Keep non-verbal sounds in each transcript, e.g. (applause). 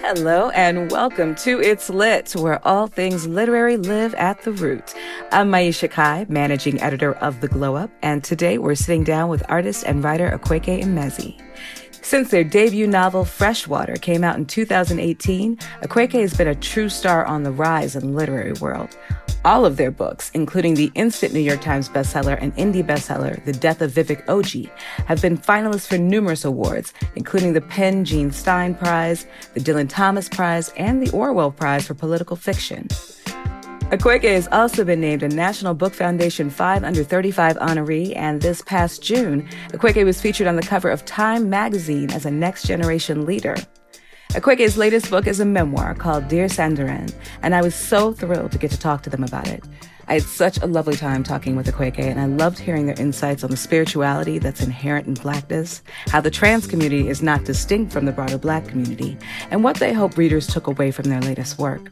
Hello and welcome to It's Lit, where all things literary live at the root. I'm Maiysha Kai, managing editor of The Glow Up, and today we're sitting down with artist and writer Akwaeke Emezi. Since their debut novel, Freshwater, came out in 2018, Akwaeke has been a true star on the rise in the literary world. All of their books, including the instant New York Times bestseller and indie bestseller, The Death of Vivek Oji, have been finalists for numerous awards, including the PEN Jean Stein Prize, the Dylan Thomas Prize, and the Orwell Prize for Political Fiction. Akwaeke has also been named a National Book Foundation 5 Under 35 honoree, and this past June, Akwaeke was featured on the cover of Time magazine as a next generation leader. Akwaeke's latest book is a memoir called Dear Senthuran, and I was so thrilled to get to talk to them about it. I had such a lovely time talking with Akwaeke, and I loved hearing their insights on the spirituality that's inherent in blackness, how the trans community is not distinct from the broader black community, and what they hope readers took away from their latest work.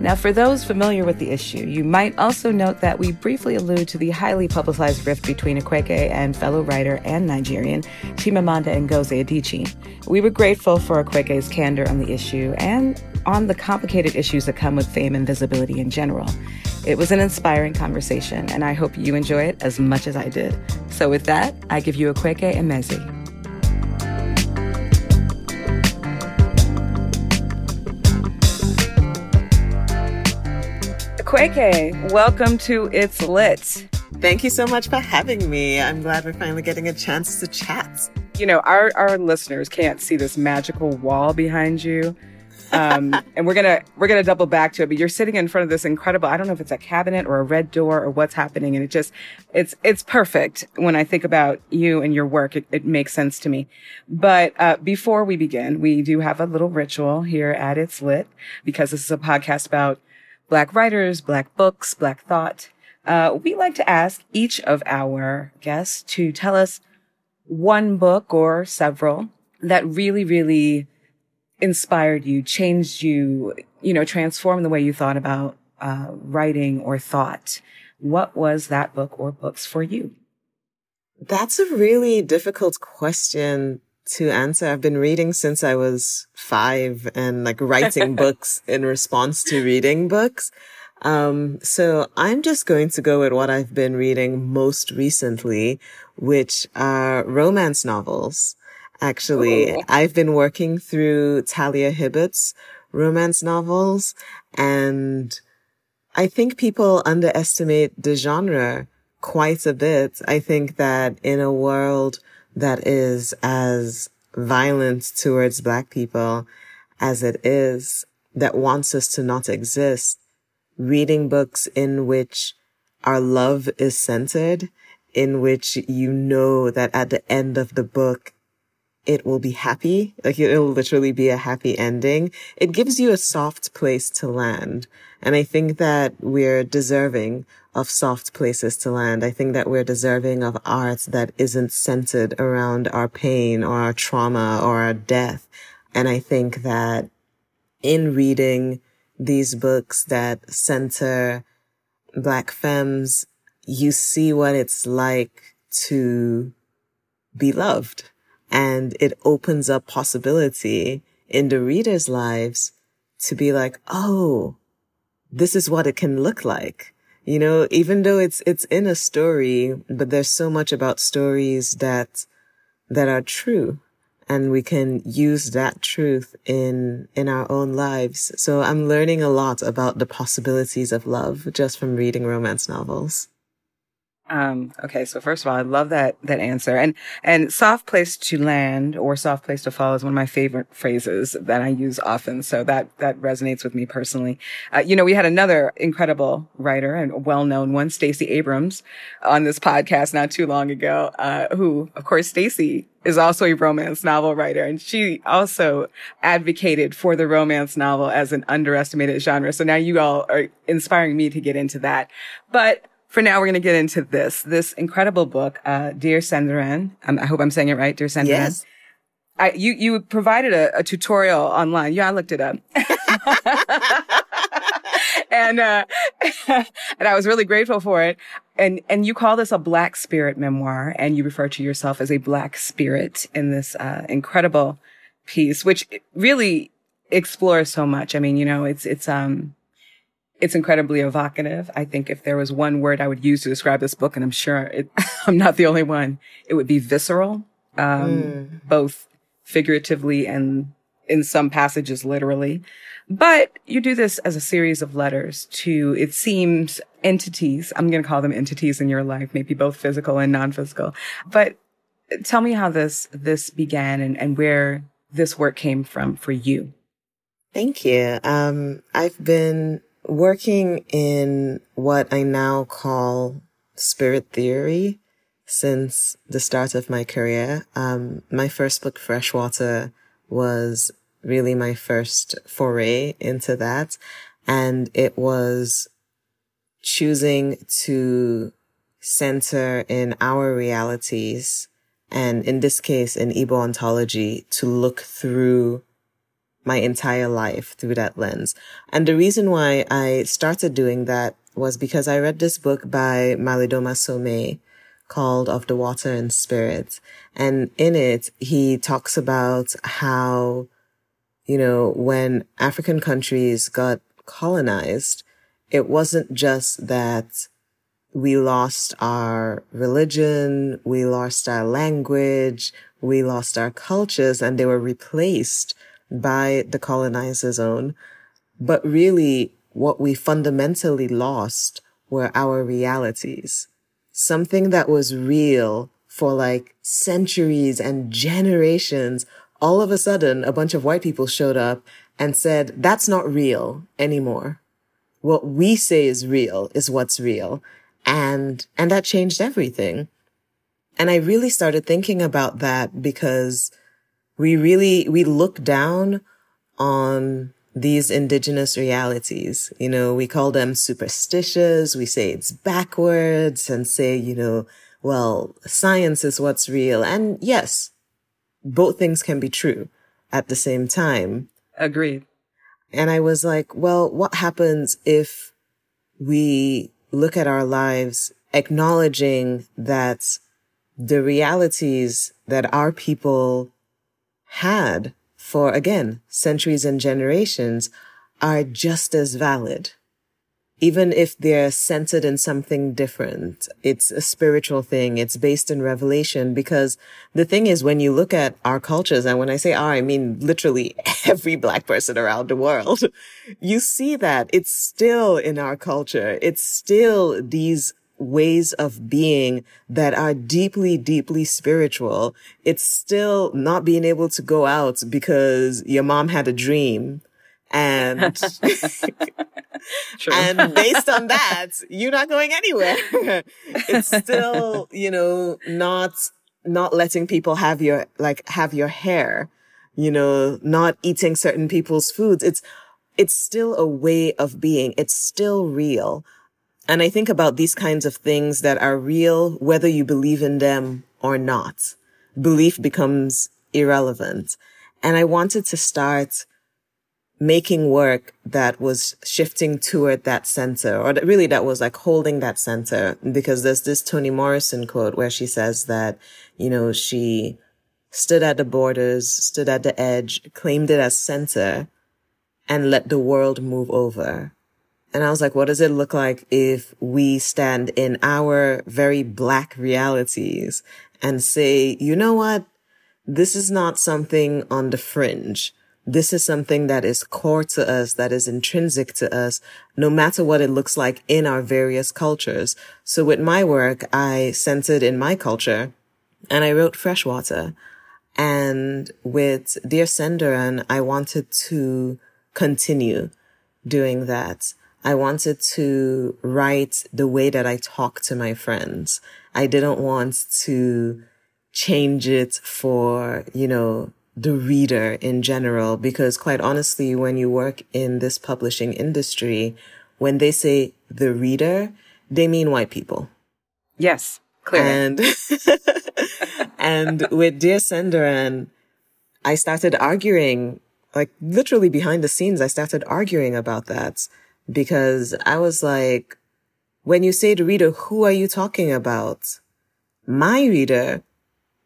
Now, for those familiar with the issue, you might also note that we briefly allude to the highly publicized rift between Akwaeke and fellow writer and Nigerian Chimamanda Ngozi Adichie. We were grateful for Akwaeke's candor on the issue and on the complicated issues that come with fame and visibility in general. It was an inspiring conversation, and I hope you enjoy it as much as I did. So, with that, I give you Akwaeke Emezi. Akwaeke, welcome to It's Lit. Thank you so much for having me. I'm glad we're finally getting a chance to chat. You know, our, our listeners can't see this magical wall behind you. Um, (laughs) and we're gonna we're gonna double back to it, but you're sitting in front of this incredible I don't know if it's a cabinet or a red door or what's happening, and it just it's it's perfect when I think about you and your work. It, it makes sense to me. But uh, before we begin, we do have a little ritual here at It's Lit because this is a podcast about Black writers, Black books, Black thought. Uh, we like to ask each of our guests to tell us one book or several that really, really inspired you, changed you, you know, transformed the way you thought about uh, writing or thought. What was that book or books for you? That's a really difficult question to answer. I've been reading since I was five and like writing (laughs) books in response to reading books. Um, so I'm just going to go with what I've been reading most recently, which are romance novels. Actually. I've been working through Talia Hibbert's romance novels and I think people underestimate the genre quite a bit. I think that in a world that is as violent towards black people as it is that wants us to not exist. Reading books in which our love is centered, in which you know that at the end of the book, it will be happy. Like it'll literally be a happy ending. It gives you a soft place to land. And I think that we're deserving of soft places to land. I think that we're deserving of art that isn't centered around our pain or our trauma or our death. And I think that in reading these books that center black femmes, you see what it's like to be loved and it opens up possibility in the readers' lives to be like, Oh, this is what it can look like. You know, even though it's, it's in a story, but there's so much about stories that, that are true and we can use that truth in, in our own lives. So I'm learning a lot about the possibilities of love just from reading romance novels. Um, okay, so first of all, I love that that answer. And and soft place to land or soft place to fall is one of my favorite phrases that I use often. So that that resonates with me personally. Uh, you know, we had another incredible writer and well-known one, Stacey Abrams, on this podcast not too long ago. Uh, who, of course, Stacey is also a romance novel writer, and she also advocated for the romance novel as an underestimated genre. So now you all are inspiring me to get into that, but for now, we're going to get into this, this incredible book, uh, Dear Senthuran. Um, I hope I'm saying it right, Dear Senthuran. Yes. I, you, you provided a, a tutorial online. Yeah, I looked it up. (laughs) and, uh, (laughs) and I was really grateful for it. and and you call this a black spirit memoir and you refer to yourself as a black spirit in this uh, incredible piece which really explores so much i mean you know it's it's um it's incredibly evocative i think if there was one word i would use to describe this book and i'm sure it, (laughs) i'm not the only one it would be visceral um mm. both figuratively and in some passages literally but you do this as a series of letters to, it seems, entities. I'm going to call them entities in your life, maybe both physical and non-physical. But tell me how this, this began and, and where this work came from for you. Thank you. Um, I've been working in what I now call spirit theory since the start of my career. Um, my first book, Freshwater, was really my first foray into that. And it was choosing to center in our realities and in this case in Igbo ontology to look through my entire life through that lens. And the reason why I started doing that was because I read this book by Malidoma Somé called Of the Water and Spirit. And in it, he talks about how you know, when African countries got colonized, it wasn't just that we lost our religion, we lost our language, we lost our cultures, and they were replaced by the colonizer's own. But really, what we fundamentally lost were our realities. Something that was real for like centuries and generations all of a sudden, a bunch of white people showed up and said, that's not real anymore. What we say is real is what's real. And, and that changed everything. And I really started thinking about that because we really, we look down on these indigenous realities. You know, we call them superstitious. We say it's backwards and say, you know, well, science is what's real. And yes, both things can be true at the same time. Agreed. And I was like, well, what happens if we look at our lives acknowledging that the realities that our people had for, again, centuries and generations are just as valid even if they're centered in something different, it's a spiritual thing. It's based in revelation because the thing is, when you look at our cultures, and when I say our, I mean literally (laughs) every black person around the world, (laughs) you see that it's still in our culture. It's still these ways of being that are deeply, deeply spiritual. It's still not being able to go out because your mom had a dream and (laughs) (laughs) and based on (laughs) that, you're not going anywhere. it's still, you know, not not letting people have your like have your hair, you know, not eating certain people's foods. It's it's still a way of being. It's still real. And I think about these kinds of things that are real, whether you believe in them or not. Belief becomes irrelevant. And I wanted to start making work that was shifting toward that center or that really that was like holding that center because there's this Toni Morrison quote where she says that, you know, she stood at the borders, stood at the edge, claimed it as center and let the world move over. And I was like, what does it look like if we stand in our very black realities and say, you know what? This is not something on the fringe this is something that is core to us, that is intrinsic to us, no matter what it looks like in our various cultures. So with my work, I centered in my culture and I wrote freshwater. And with Dear Senthuran, I wanted to continue doing that. I wanted to write the way that I talk to my friends. I didn't want to change it for, you know, the reader in general, because quite honestly, when you work in this publishing industry, when they say the reader, they mean white people. Yes, clearly. And, (laughs) and with Dear Senthuran, I started arguing, like literally behind the scenes, I started arguing about that because I was like, when you say to reader, who are you talking about? My reader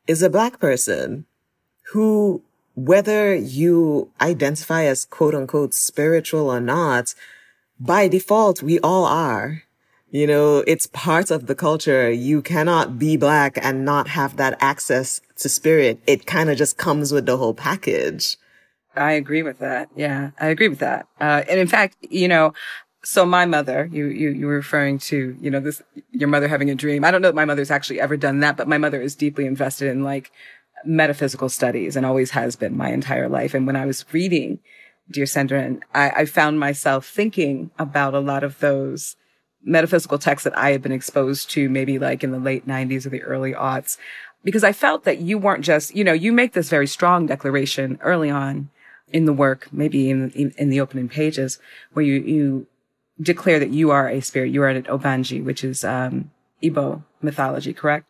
is a black person who, whether you identify as quote unquote spiritual or not, by default, we all are. You know, it's part of the culture. You cannot be black and not have that access to spirit. It kind of just comes with the whole package. I agree with that. Yeah, I agree with that. Uh, and in fact, you know, so my mother, you, you, you were referring to, you know, this, your mother having a dream. I don't know if my mother's actually ever done that, but my mother is deeply invested in like metaphysical studies and always has been my entire life. And when I was reading Dear Sandra, I, I found myself thinking about a lot of those metaphysical texts that I had been exposed to maybe like in the late 90s or the early aughts, because I felt that you weren't just, you know, you make this very strong declaration early on in the work, maybe in, in, in the opening pages, where you, you declare that you are a spirit, you are an Ogbanje, which is, um, Igbo mythology, correct?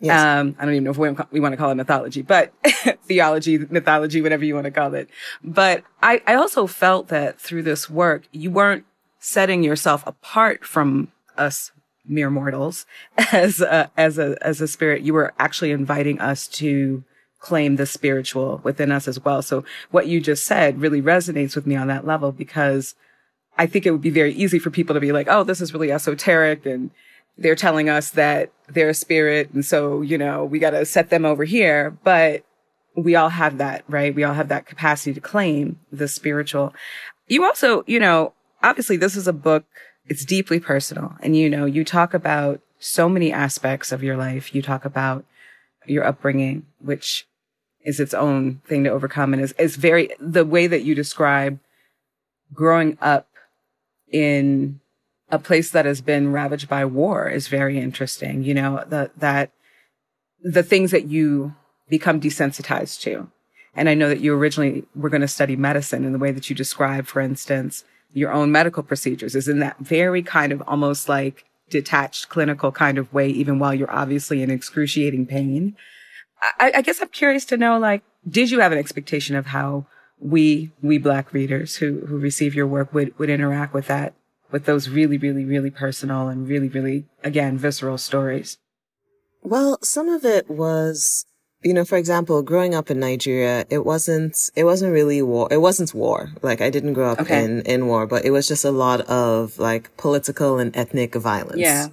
Yes. Um, I don't even know if we, we want to call it mythology, but (laughs) theology, mythology, whatever you want to call it. But I, I also felt that through this work, you weren't setting yourself apart from us mere mortals (laughs) as a, as a, as a spirit. You were actually inviting us to claim the spiritual within us as well. So what you just said really resonates with me on that level because I think it would be very easy for people to be like, Oh, this is really esoteric and they're telling us that they're a spirit. And so, you know, we got to set them over here. But we all have that, right? We all have that capacity to claim the spiritual. You also, you know, obviously this is a book. It's deeply personal. And, you know, you talk about so many aspects of your life. You talk about your upbringing, which is its own thing to overcome and is, is very, the way that you describe growing up in a place that has been ravaged by war is very interesting. You know, the, that the things that you become desensitized to. And I know that you originally were going to study medicine in the way that you describe, for instance, your own medical procedures is in that very kind of almost like detached clinical kind of way, even while you're obviously in excruciating pain. I, I guess I'm curious to know, like, did you have an expectation of how we, we black readers who, who receive your work would, would interact with that, with those really, really, really personal and really, really, again, visceral stories? Well, some of it was you know, for example, growing up in Nigeria, it wasn't, it wasn't really war. It wasn't war. Like I didn't grow up okay. in, in war, but it was just a lot of like political and ethnic violence. Yeah.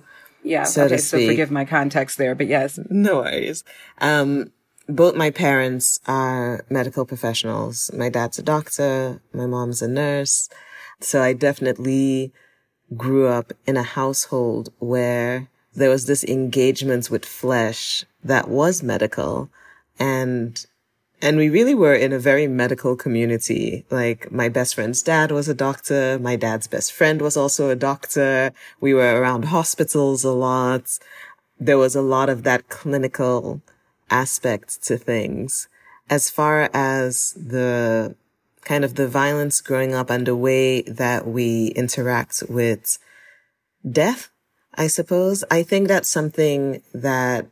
Yeah. So okay. So forgive my context there, but yes. No worries. Um, both my parents are medical professionals. My dad's a doctor. My mom's a nurse. So I definitely grew up in a household where there was this engagement with flesh that was medical and and we really were in a very medical community. Like my best friend's dad was a doctor. My dad's best friend was also a doctor. We were around hospitals a lot. There was a lot of that clinical aspect to things. As far as the kind of the violence growing up and the way that we interact with death, I suppose, I think that's something that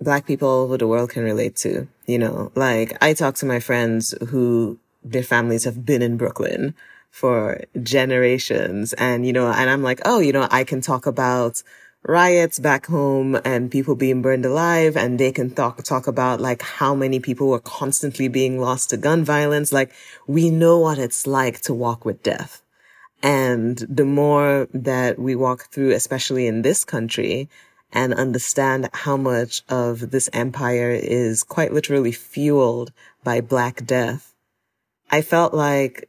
black people over the world can relate to. You know, like I talk to my friends who their families have been in Brooklyn for generations. And, you know, and I'm like, oh, you know, I can talk about riots back home and people being burned alive and they can talk talk about like how many people were constantly being lost to gun violence like we know what it's like to walk with death and the more that we walk through especially in this country and understand how much of this empire is quite literally fueled by Black Death, I felt like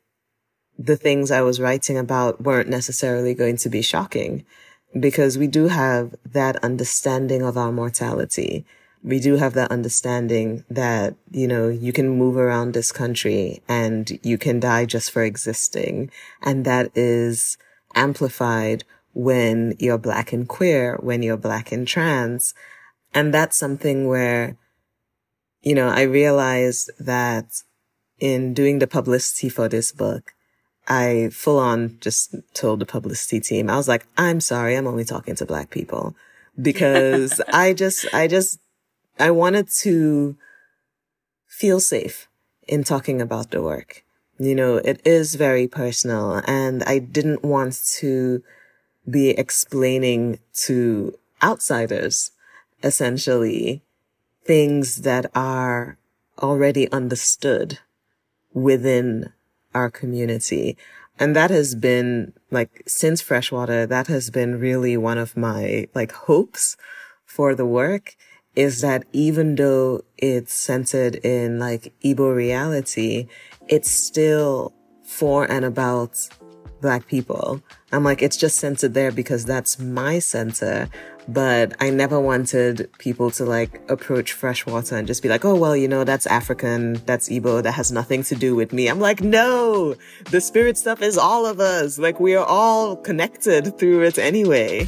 the things I was writing about weren't necessarily going to be shocking because we do have that understanding of our mortality. We do have that understanding that, you know, you can move around this country and you can die just for existing. And that is amplified when you're black and queer, when you're black and trans. And that's something where, you know, I realized that in doing the publicity for this book, I full on just told the publicity team, I was like, I'm sorry, I'm only talking to black people because (laughs) I just, I just, I wanted to feel safe in talking about the work. You know, it is very personal and I didn't want to be explaining to outsiders essentially things that are already understood within our community. And that has been like since freshwater, that has been really one of my like hopes for the work is that even though it's centered in like Igbo reality, it's still for and about black people. I'm like, it's just centered there because that's my center. But I never wanted people to like approach freshwater and just be like, oh, well, you know, that's African, that's Igbo, that has nothing to do with me. I'm like, no, the spirit stuff is all of us. Like, we are all connected through it anyway.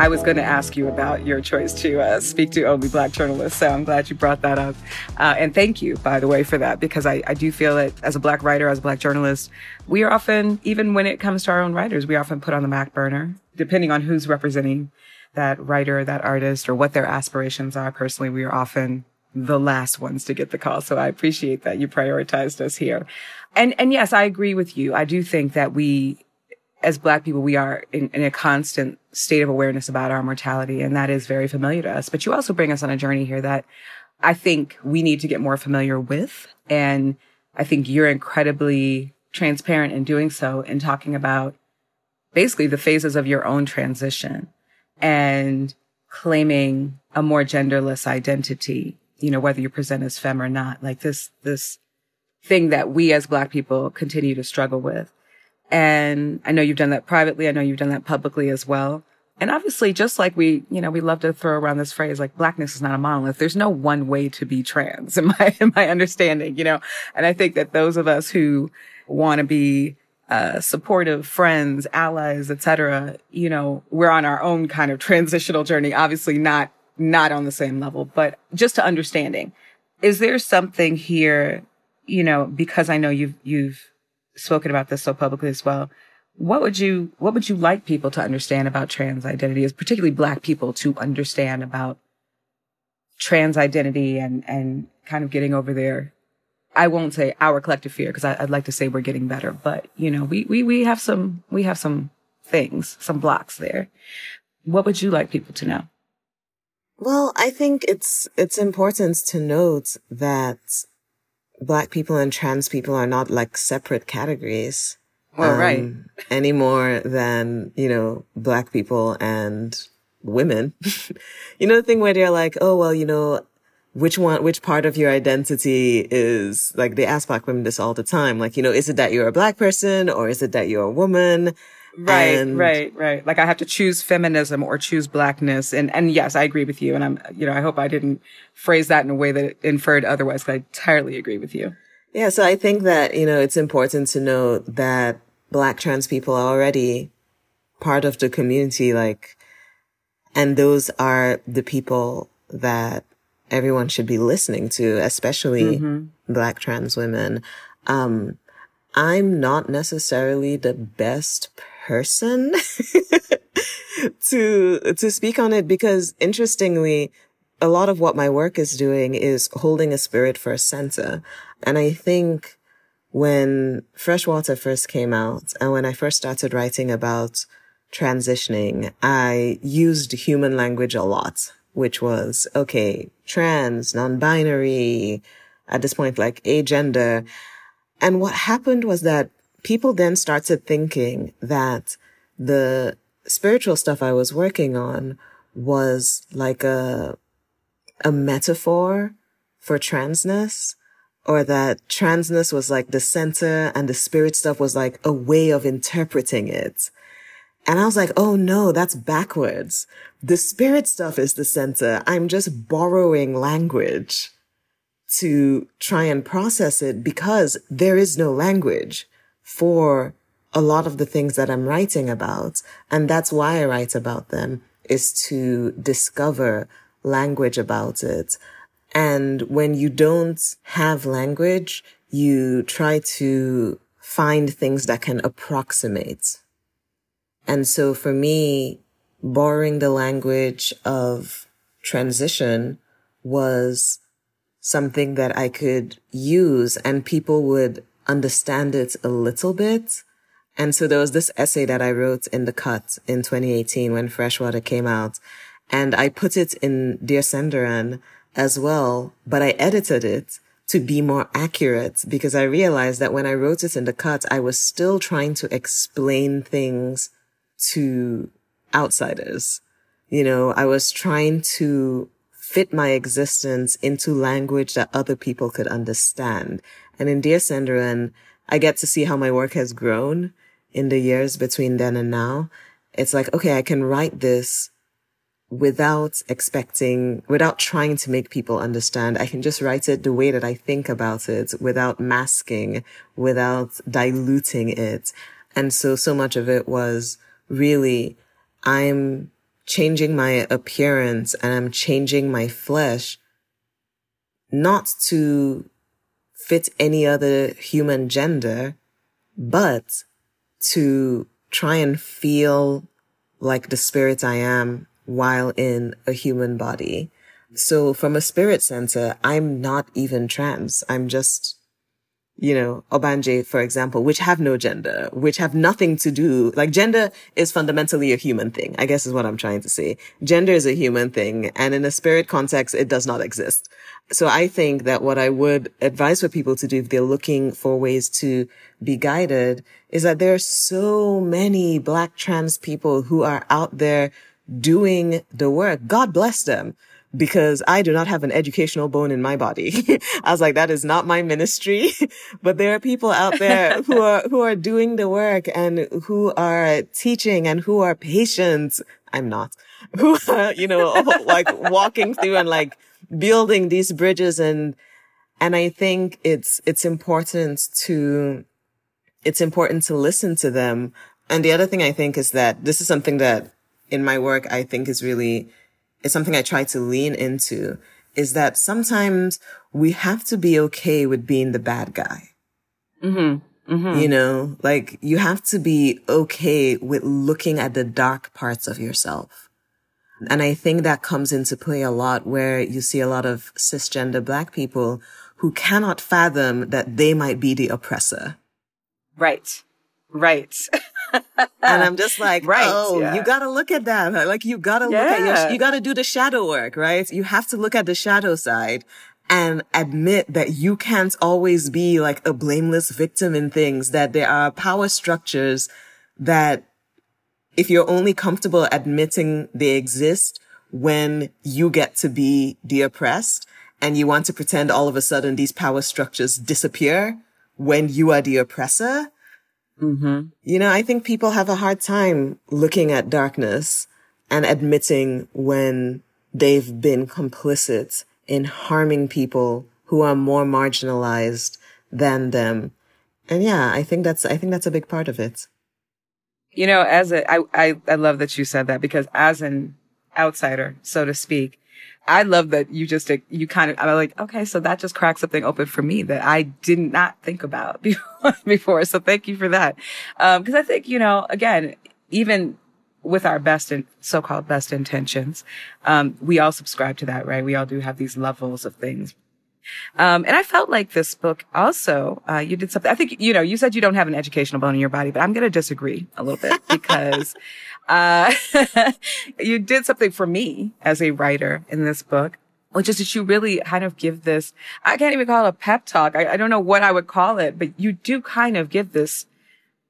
I was going to ask you about your choice to uh, speak to only Black journalists, so I'm glad you brought that up. Uh, and thank you, by the way, for that, because I, I do feel that as a Black writer, as a Black journalist, we are often, even when it comes to our own writers, we often put on the back burner, depending on who's representing that writer, that artist, or what their aspirations are. Personally, we are often the last ones to get the call. So I appreciate that you prioritized us here. And, and yes, I agree with you. I do think that we, as black people, we are in, in, a constant state of awareness about our mortality. And that is very familiar to us. But you also bring us on a journey here that I think we need to get more familiar with. And I think you're incredibly transparent in doing so in talking about basically the phases of your own transition and claiming a more genderless identity, you know, whether you present as femme or not, like this, this thing that we as black people continue to struggle with. And I know you've done that privately. I know you've done that publicly as well. And obviously, just like we, you know, we love to throw around this phrase, like blackness is not a monolith. There's no one way to be trans (laughs) in my, in my understanding, you know, and I think that those of us who want to be, uh, supportive friends, allies, etc., you know, we're on our own kind of transitional journey, obviously not, not on the same level, but just to understanding, is there something here, you know, because I know you've, you've, spoken about this so publicly as well. What would you what would you like people to understand about trans identity, as particularly Black people to understand about trans identity and and kind of getting over there? I won't say our collective fear because I'd like to say we're getting better, but you know, we we we have some we have some things, some blocks there. What would you like people to know? Well, I think it's it's important to note that black people and trans people are not like separate categories. Well, um, right. any more than, you know, black people and women. (laughs) you know, the thing where they're like, oh, well, you know, which one, which part of your identity is like, they ask black women this all the time. Like, you know, is it that you're a black person or is it that you're a woman? Right, and, right, right. Like I have to choose feminism or choose blackness. And, and yes, I agree with you. And I'm, you know, I hope I didn't phrase that in a way that inferred otherwise. But I entirely agree with you. Yeah. So I think that, you know, it's important to know that black trans people are already part of the community. Like, and those are the people that everyone should be listening to, especially mm-hmm. black trans women. Um, I'm not necessarily the best person (laughs) to, to speak on it because interestingly, a lot of what my work is doing is holding a spirit for a center. And I think when Freshwater first came out and when I first started writing about transitioning, I used human language a lot, which was, okay, trans, non-binary, at this point, like agender. And what happened was that people then started thinking that the spiritual stuff I was working on was like a, a metaphor for transness. or that transness was like the center and the spirit stuff was like a way of interpreting it. And I was like, oh no, that's backwards. The spirit stuff is the center. I'm just borrowing language to try and process it because there is no language for a lot of the things that I'm writing about. And that's why I write about them is to discover language about it. And when you don't have language, you try to find things that can approximate. And so for me, borrowing the language of transition was something that I could use and people would understand it a little bit. And so there was this essay that I wrote in the cut in 2018 when Freshwater came out. And I put it in Dear Senthuran as well, but I edited it to be more accurate because I realized that when I wrote it in the cut, I was still trying to explain things to outsiders. You know, I was trying to fit my existence into language that other people could understand. And in Dear Senthuran, I get to see how my work has grown in the years between then and now. It's like, okay, I can write this without expecting, without trying to make people understand. I can just write it the way that I think about it without masking, without diluting it. And so, so much of it was really, I'm changing my appearance and I'm changing my flesh not to fit any other human gender, but to try and feel like the spirit I am while in a human body. So from a spirit center, I'm not even trans. I'm just you know, Ogbanje, for example, which have no gender, which have nothing to do, like gender is fundamentally a human thing, I guess is what I'm trying to say. Gender is a human thing. And in a spirit context, it does not exist. So I think that what I would advise for people to do if they're looking for ways to be guided is that there are so many black trans people who are out there doing the work. God bless them because I do not have an educational bone in my body. (laughs) I was like, that is not my ministry. (laughs) but there are people out there (laughs) who are, who are doing the work and who are teaching and who are patients. I'm not, who are, you know, like walking through and like building these bridges. And, and I think it's, it's important to, it's important to listen to them. And the other thing I think is that this is something that in my work, I think is really, is something I try to lean into is that sometimes we have to be okay with being the bad guy. Mm-hmm. Mm-hmm. You know, like you have to be okay with looking at the dark parts of yourself. And I think that comes into play a lot where you see a lot of cisgender black people who cannot fathom that they might be the oppressor. Right. Right. and I'm (laughs) just like, right, oh, yeah. you got to look at that. Like you got to yeah. look at your, you got to do the shadow work, right? You have to look at the shadow side and admit that you can't always be like a blameless victim in things, that there are power structures that if you're only comfortable admitting they exist when you get to be the oppressed and you want to pretend all of a sudden these power structures disappear when you are the oppressor, Mm-hmm. You know, I think people have a hard time looking at darkness and admitting when they've been complicit in harming people who are more marginalized than them. And yeah, I think that's, I think that's a big part of it. You know, as a, I, I, I love that you said that because as an outsider, so to speak, I love that you just, you kind of, I'm like, okay, so that just cracked something open for me that I did not think about (laughs) before. So thank you for that. Um, cause I think, you know, again, even with our best and so-called best intentions, um, we all subscribe to that, right? We all do have these levels of things. Um, and I felt like this book also, uh, you did something, I think, you know, you said you don't have an educational bone in your body, but I'm going to disagree a little bit (laughs) because uh, (laughs) you did something for me as a writer in this book, which is that you really kind of give this, I can't even call it a pep talk. I, I don't know what I would call it, but you do kind of give this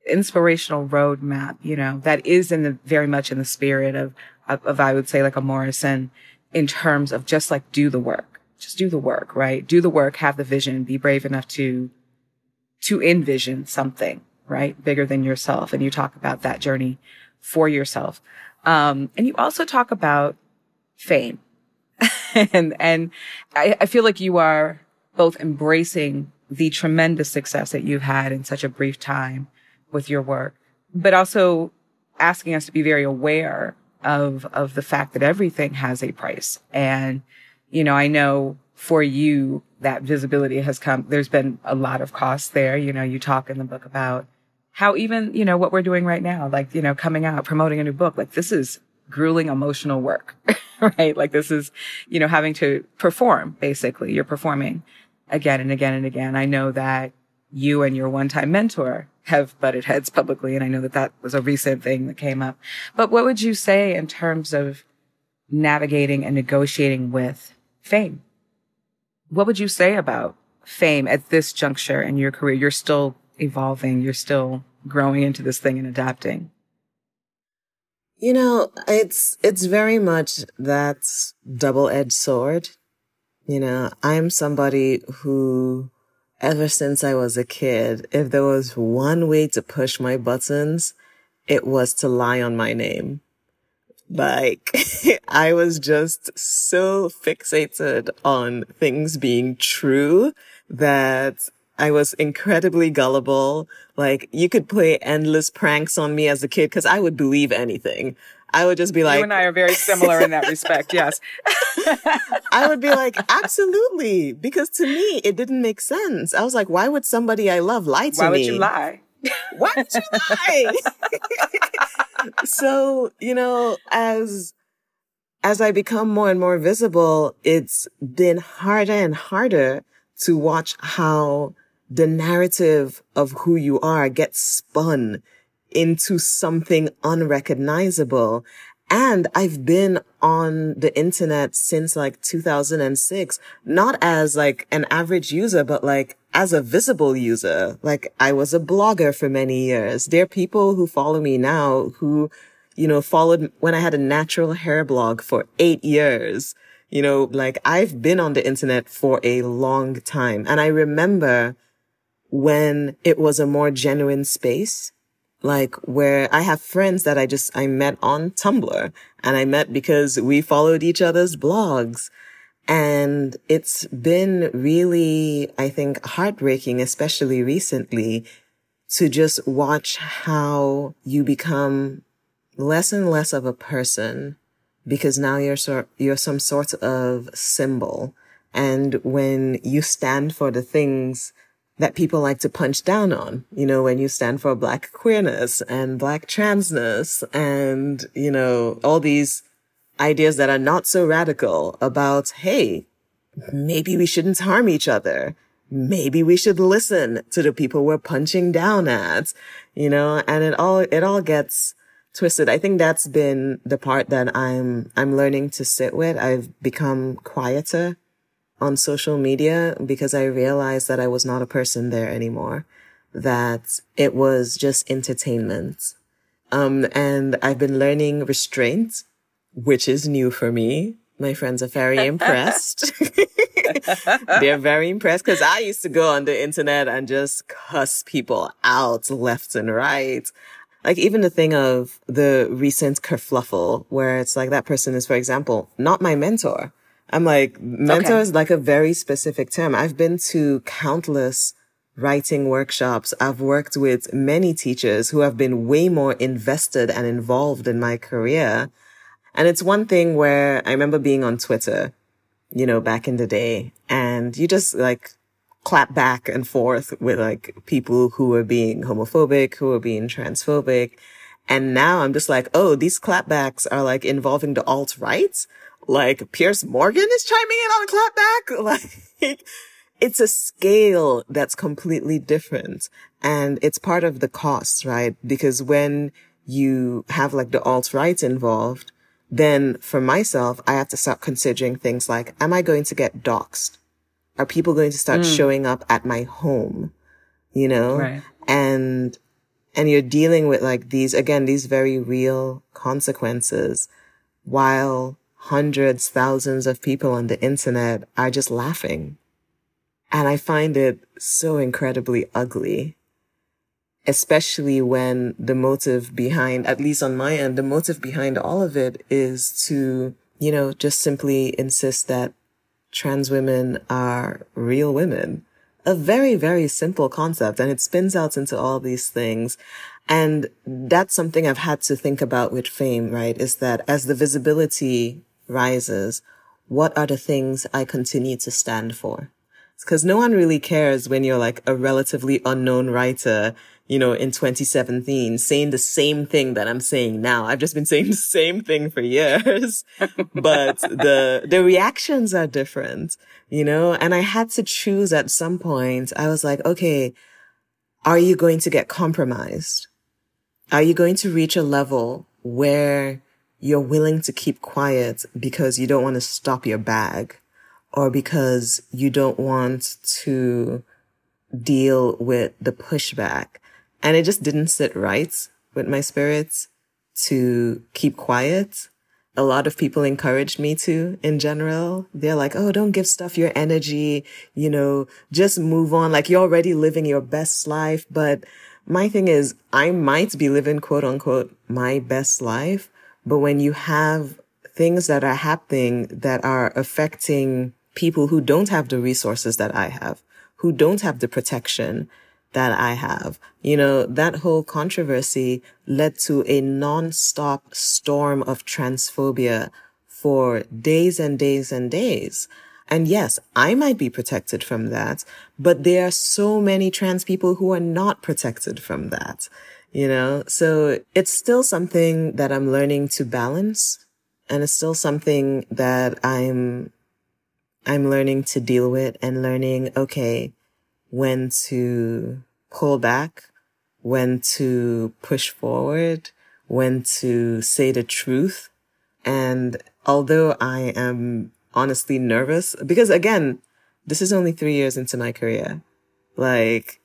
inspirational roadmap, you know, that is in the very much in the spirit of, of, of, I would say like a Morrison in terms of just like do the work. just do the work, right? Do the work, have the vision, be brave enough to, to envision something, right? Bigger than yourself. And you talk about that journey for yourself. Um, and you also talk about fame. (laughs) and, and I, I feel like you are both embracing the tremendous success that you've had in such a brief time with your work, but also asking us to be very aware of, of the fact that everything has a price. And, you know, I know for you, that visibility has come, there's been a lot of costs there. You know, you talk in the book about how even, you know, what we're doing right now, like, you know, coming out, promoting a new book, like this is grueling emotional work, (laughs) right? Like this is, you know, having to perform, basically. You're performing again and again and again. I know that you and your one-time mentor have butted heads publicly, and I know that that was a recent thing that came up. But what would you say in terms of navigating and negotiating with fame? What would you say about fame at this juncture in your career? You're still evolving. You're still growing into this thing and adapting. You know, it's, it's very much that double-edged sword. You know, I'm somebody who, ever since I was a kid, if there was one way to push my buttons, it was to lie on my name. Like, (laughs) I was just so fixated on things being true that I was incredibly gullible. Like you could play endless pranks on me as a kid because I would believe anything. I would just be like, you and I are very similar in that respect. Yes. (laughs) I would be like, absolutely. Because to me, it didn't make sense. I was like, why would somebody I love lie to why me? (laughs) Why would you lie? why would you lie? so, you know, as, as I become more and more visible, it's been harder and harder to watch how the narrative of who you are gets spun into something unrecognizable. And I've been on the internet since like 2006, not as like an average user, but like as a visible user. Like I was a blogger for many years. There are people who follow me now who, you know, followed when I had a natural hair blog for eight years. You know, like I've been on the internet for a long time. And I remember when it was a more genuine space, like where I have friends that I just, I met on Tumblr and I met because we followed each other's blogs. And it's been really, I think, heartbreaking, especially recently to just watch how you become less and less of a person because now you're sort, you're some sort of symbol. And when you stand for the things that people like to punch down on, you know, when you stand for black queerness and black transness and, you know, all these ideas that are not so radical about, hey, maybe we shouldn't harm each other. Maybe we should listen to the people we're punching down at, you know, and it all, it all gets twisted. I think that's been the part that I'm, I'm learning to sit with. I've become quieter on social media because I realized that I was not a person there anymore, that it was just entertainment. Um, and I've been learning restraint, which is new for me. My friends are very impressed. (laughs) They're very impressed because I used to go on the internet and just cuss people out left and right. Like even the thing of the recent kerfluffle where it's like that person is, for example, not my mentor I'm like, mentor okay. is like a very specific term. I've been to countless writing workshops. I've worked with many teachers who have been way more invested and involved in my career. And it's one thing where I remember being on Twitter, you know, back in the day and you just like clap back and forth with like people who were being homophobic, who were being transphobic. And now I'm just like, oh, these clapbacks are like involving the alt right like Piers Morgan is chiming in on a clapback. (laughs) Like it's a scale that's completely different. And it's part of the cost, right? Because when you have like the alt right involved, then for myself, I have to start considering things like, am I going to get doxxed? Are people going to start mm. showing up at my home? You know? Right. And, and you're dealing with like these, again, these very real consequences while hundreds, thousands of people on the internet are just laughing. And I find it so incredibly ugly, especially when the motive behind, at least on my end, the motive behind all of it is to, you know, just simply insist that trans women are real women. A very, very simple concept and it spins out into all these things. And that's something I've had to think about with fame, right? Is that as the visibility rises, what are the things I continue to stand for? Because no one really cares when you're like a relatively unknown writer, you know, in 2017 saying the same thing that I'm saying now. I've just been saying the same thing for years, (laughs) but the, the reactions are different, you know, and I had to choose at some point. I was like, okay, are you going to get compromised? Are you going to reach a level where you're willing to keep quiet because you don't want to stop your bag or because you don't want to deal with the pushback. And it just didn't sit right with my spirits to keep quiet. A lot of people encouraged me to in general. They're like, Oh, don't give stuff your energy. You know, just move on. Like you're already living your best life. But my thing is, I might be living quote unquote my best life, but when you have things that are happening that are affecting people who don't have the resources that I have, who don't have the protection that I have, you know, that whole controversy led to a non-stop storm of transphobia for days and days and days. And yes, I might be protected from that, but there are so many trans people who are not protected from that you know? So it's still something that I'm learning to balance and it's still something that I'm, I'm learning to deal with and learning, okay, when to pull back, when to push forward, when to say the truth. And although I am honestly nervous, because again, this is only three years into my career. Like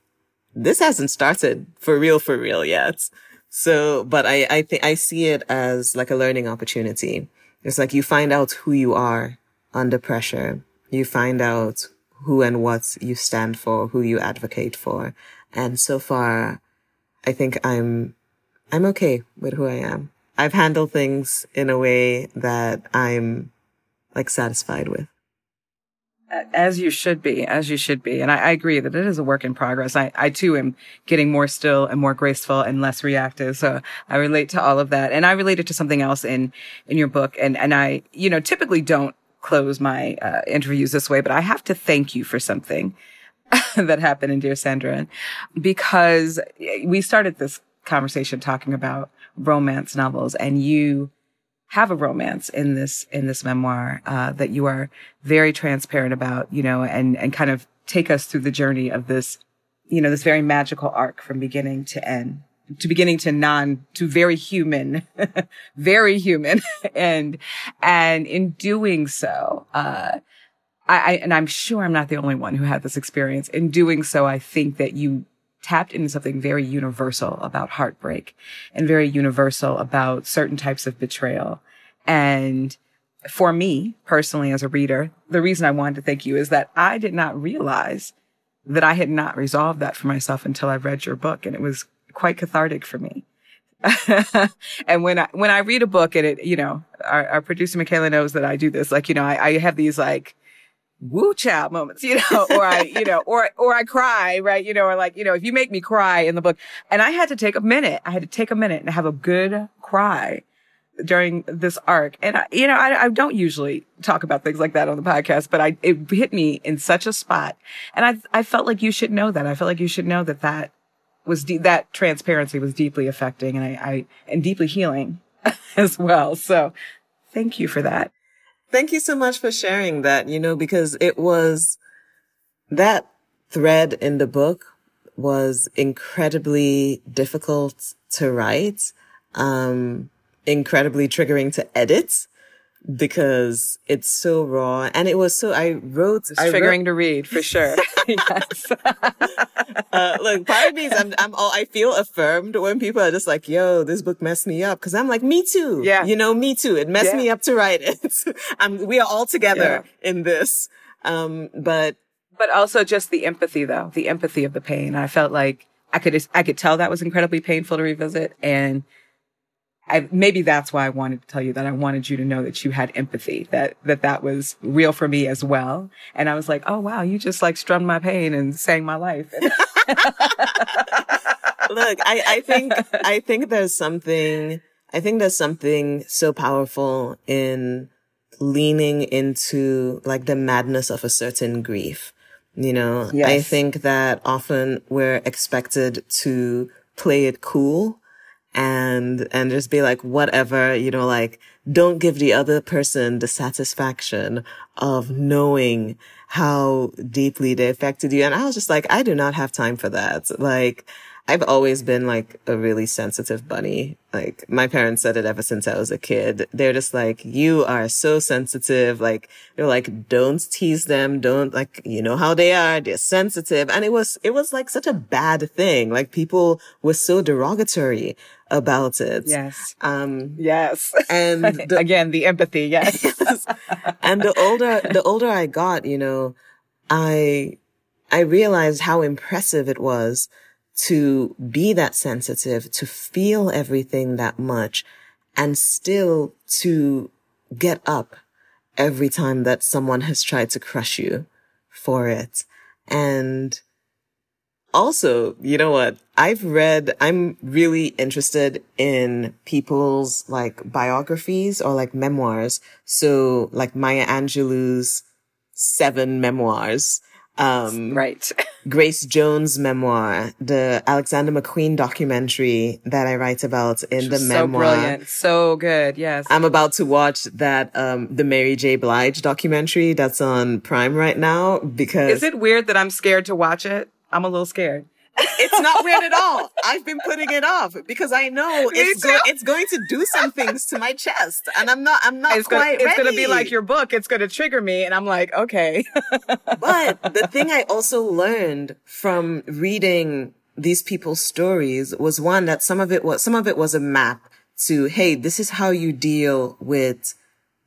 this hasn't started for real, for real yet. So, but I, I think I see it as like a learning opportunity. It's like you find out who you are under pressure. You find out who and what you stand for, who you advocate for. And so far, I think I'm, I'm okay with who I am. I've handled things in a way that I'm like satisfied with as you should be, as you should be. And I, I, agree that it is a work in progress. I, I too am getting more still and more graceful and less reactive. So I relate to all of that. And I related to something else in, in your book. And, and I, you know, typically don't close my uh, interviews this way, but I have to thank you for something (laughs) that happened in Dear Senthuran because we started this conversation talking about romance novels and you have a romance in this in this memoir uh, that you are very transparent about, you know, and and kind of take us through the journey of this, you know, this very magical arc from beginning to end, to beginning to non to very human, (laughs) very human, (laughs) and and in doing so, uh, I, I and I'm sure I'm not the only one who had this experience. In doing so, I think that you tapped into something very universal about heartbreak and very universal about certain types of betrayal. And for me personally, as a reader, the reason I wanted to thank you is that I did not realize that I had not resolved that for myself until I read your book. And it was quite cathartic for me. (laughs) and when I, when I read a book and it, you know, our, our producer Michaela knows that I do this. Like, you know, I, I have these like, woo child moments, you know, or I, you know, or, or I cry, right? You know, or like, you know, if you make me cry in the book and I had to take a minute, I had to take a minute and have a good cry during this arc. And I, you know, I, I don't usually talk about things like that on the podcast, but I, it hit me in such a spot. And I, I felt like you should know that. I felt like you should know that that was, de- that transparency was deeply affecting and I, I, and deeply healing (laughs) as well. So thank you for that. Thank you so much for sharing that, you know, because it was that thread in the book was incredibly difficult to write, um, incredibly triggering to edit because it's so raw and it was so i wrote it's I triggering wrote, to read for (laughs) sure. Yes. Uh, look part of me is i'm i'm all i feel affirmed when people are just like yo this book messed me up because i'm like me too. Yeah. You know me too. It messed yeah. me up to write it. (laughs) I'm we are all together yeah. in this. Um but but also just the empathy though the empathy of the pain. I felt like i could i could tell that was incredibly painful to revisit and I, maybe that's why I wanted to tell you that I wanted you to know that you had empathy, that, that that was real for me as well. And I was like, oh wow, you just like strummed my pain and sang my life. (laughs) Look, I, I think, I think there's something, I think there's something so powerful in leaning into like the madness of a certain grief. You know, yes. I think that often we're expected to play it cool and, and just be like, whatever, you know, like, don't give the other person the satisfaction of knowing how deeply they affected you. And I was just like, I do not have time for that. Like, I've always been like a really sensitive bunny. Like my parents said it ever since I was a kid. They're just like, you are so sensitive. Like they're like, don't tease them. Don't like, you know how they are. They're sensitive. And it was, it was like such a bad thing. Like people were so derogatory about it. Yes. Um, yes. And (laughs) the, again, the empathy. Yes. yes. And the older, the older I got, you know, I, I realized how impressive it was to be that sensitive, to feel everything that much and still to get up every time that someone has tried to crush you for it. And also, you know what? I've read, I'm really interested in people's like biographies or like memoirs. So like Maya Angelou's seven memoirs. Um, right. (laughs) Grace Jones memoir, the Alexander McQueen documentary that I write about in the so memoir. So brilliant. So good. Yes. I'm about to watch that, um, the Mary J. Blige documentary that's on Prime right now because. Is it weird that I'm scared to watch it? I'm a little scared it's not weird at all. I've been putting it off because I know (laughs) it's go- it's going to do some things to my chest, and I'm not I'm not it's quite gonna, It's going to be like your book. It's going to trigger me, and I'm like, okay. (laughs) but the thing I also learned from reading these people's stories was one that some of it was some of it was a map to hey, this is how you deal with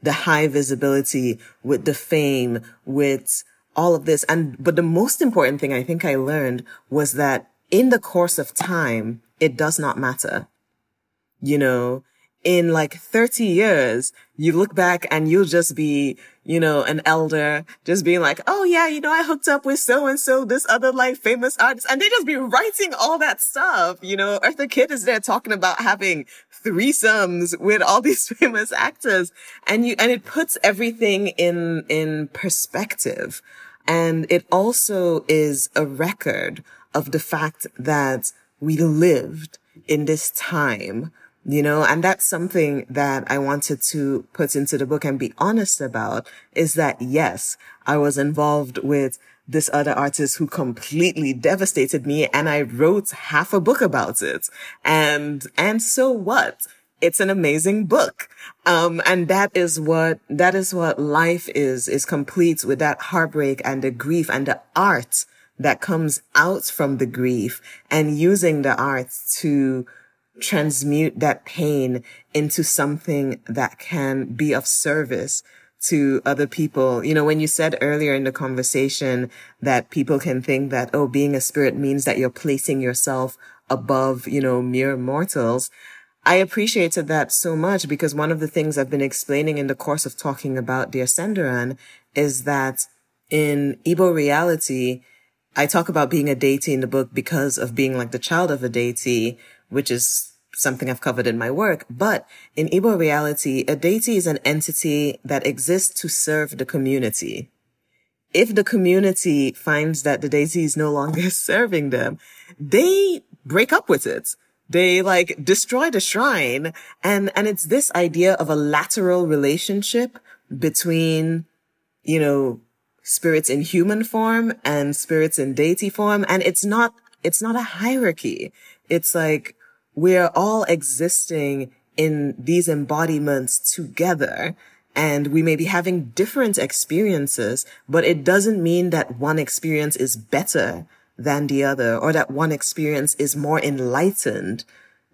the high visibility, with the fame, with all of this. And, but the most important thing I think I learned was that in the course of time, it does not matter. You know, in like 30 years, you look back and you'll just be, you know, an elder, just being like, oh yeah, you know, I hooked up with so and so, this other like famous artist, and they just be writing all that stuff. You know, Eartha Kitt is there talking about having threesomes with all (laughs) these famous actors, and you, and it puts everything in, in perspective. And it also is a record of the fact that we lived in this time, you know, and that's something that I wanted to put into the book and be honest about is that yes, I was involved with this other artist who completely devastated me and I wrote half a book about it. And, and so what? It's an amazing book. Um, and that is what, that is what life is, is complete with that heartbreak and the grief and the art that comes out from the grief and using the art to transmute that pain into something that can be of service to other people. You know, when you said earlier in the conversation that people can think that, oh, being a spirit means that you're placing yourself above, you know, mere mortals. I appreciated that so much because one of the things I've been explaining in the course of talking about Dear Senthuran is that in Igbo reality, I talk about being a deity in the book because of being like the child of a deity, which is something I've covered in my work. But in Igbo reality, a deity is an entity that exists to serve the community. If the community finds that the deity is no longer (laughs) serving them, they break up with it they like destroy the shrine. And, and it's this idea of a lateral relationship between, you know, spirits in human form and spirits in deity form. And it's not, it's not a hierarchy. It's like we're all existing in these embodiments together. and we may be having different experiences, but it doesn't mean that one experience is better than the other or that one experience is more enlightened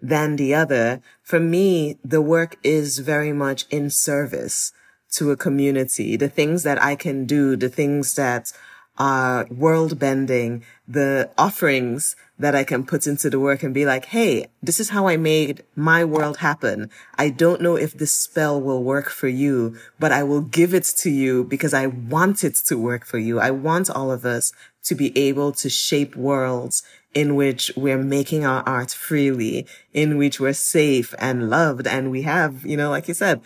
than the other. For me, the work is very much in service to a community. The things that I can do, the things that are world bending, the offerings that I can put into the work and be like, Hey, this is how I made my world happen. I don't know if this spell will work for you, but I will give it to you because I want it to work for you. I want all of us to be able to shape worlds in which we're making our art freely, in which we're safe and loved. And we have, you know, like you said,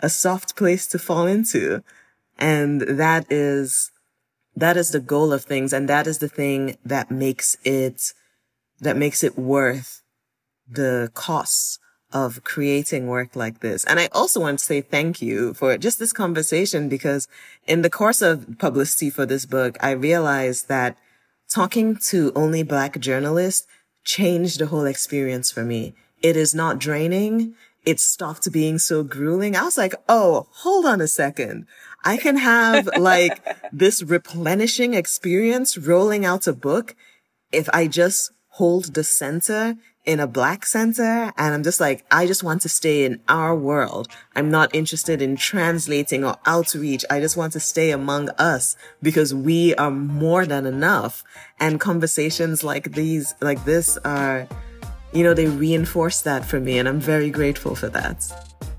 a soft place to fall into. And that is, that is the goal of things. And that is the thing that makes it, that makes it worth the costs of creating work like this. And I also want to say thank you for just this conversation because in the course of publicity for this book, I realized that talking to only black journalists changed the whole experience for me. It is not draining. It stopped being so grueling. I was like, Oh, hold on a second. I can have (laughs) like this replenishing experience rolling out a book if I just hold the center in a black center. And I'm just like, I just want to stay in our world. I'm not interested in translating or outreach. I just want to stay among us because we are more than enough. And conversations like these, like this are, you know, they reinforce that for me. And I'm very grateful for that.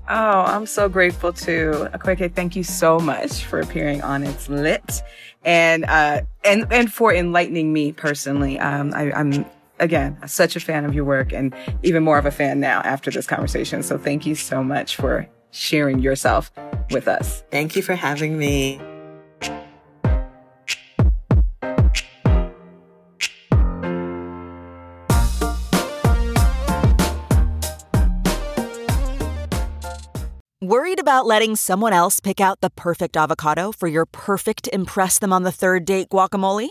Oh, I'm so grateful too. Akwaeke, thank you so much for appearing on It's Lit and uh, and and for enlightening me personally. Um, I, I'm again, such a fan of your work and even more of a fan now after this conversation. So thank you so much for sharing yourself with us. Thank you for having me. Worried about letting someone else pick out the perfect avocado for your perfect Impress Them on the Third Date guacamole?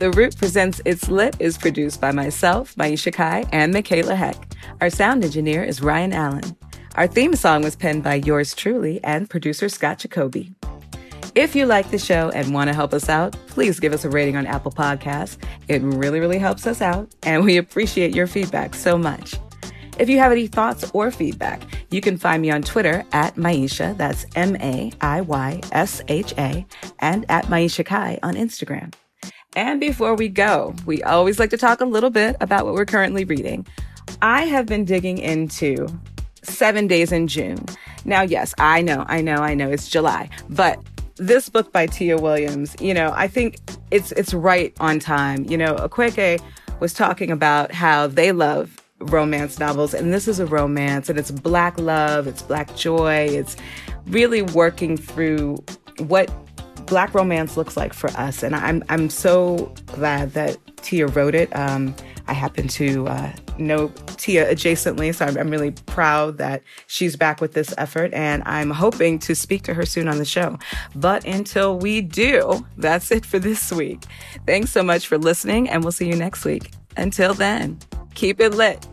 The Root Presents It's Lit is produced by myself, Maiysha Kai, and Michaela Heck. Our sound engineer is Ryan Allen. Our theme song was penned by yours truly and producer Scott Jacoby. If you like the show and want to help us out, please give us a rating on Apple Podcasts. It really, really helps us out, and we appreciate your feedback so much. If you have any thoughts or feedback, you can find me on Twitter at Maiysha, that's M A I Y S H A, and at Maiysha Kai on Instagram. And before we go, we always like to talk a little bit about what we're currently reading. I have been digging into Seven Days in June. Now, yes, I know, I know, I know it's July, but this book by Tia Williams, you know, I think it's it's right on time. You know, Akwaeke was talking about how they love romance novels, and this is a romance, and it's black love, it's black joy, it's really working through what black romance looks like for us. And I'm I'm so glad that Tia wrote it. Um, I happen to uh, know Tia adjacently, so I'm, I'm, really proud that she's back with this effort, and I'm hoping to speak to her soon on the show. But until we do, that's it for this week. Thanks so much for listening, and we'll see you next week. Until then, keep it lit.